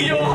Yo!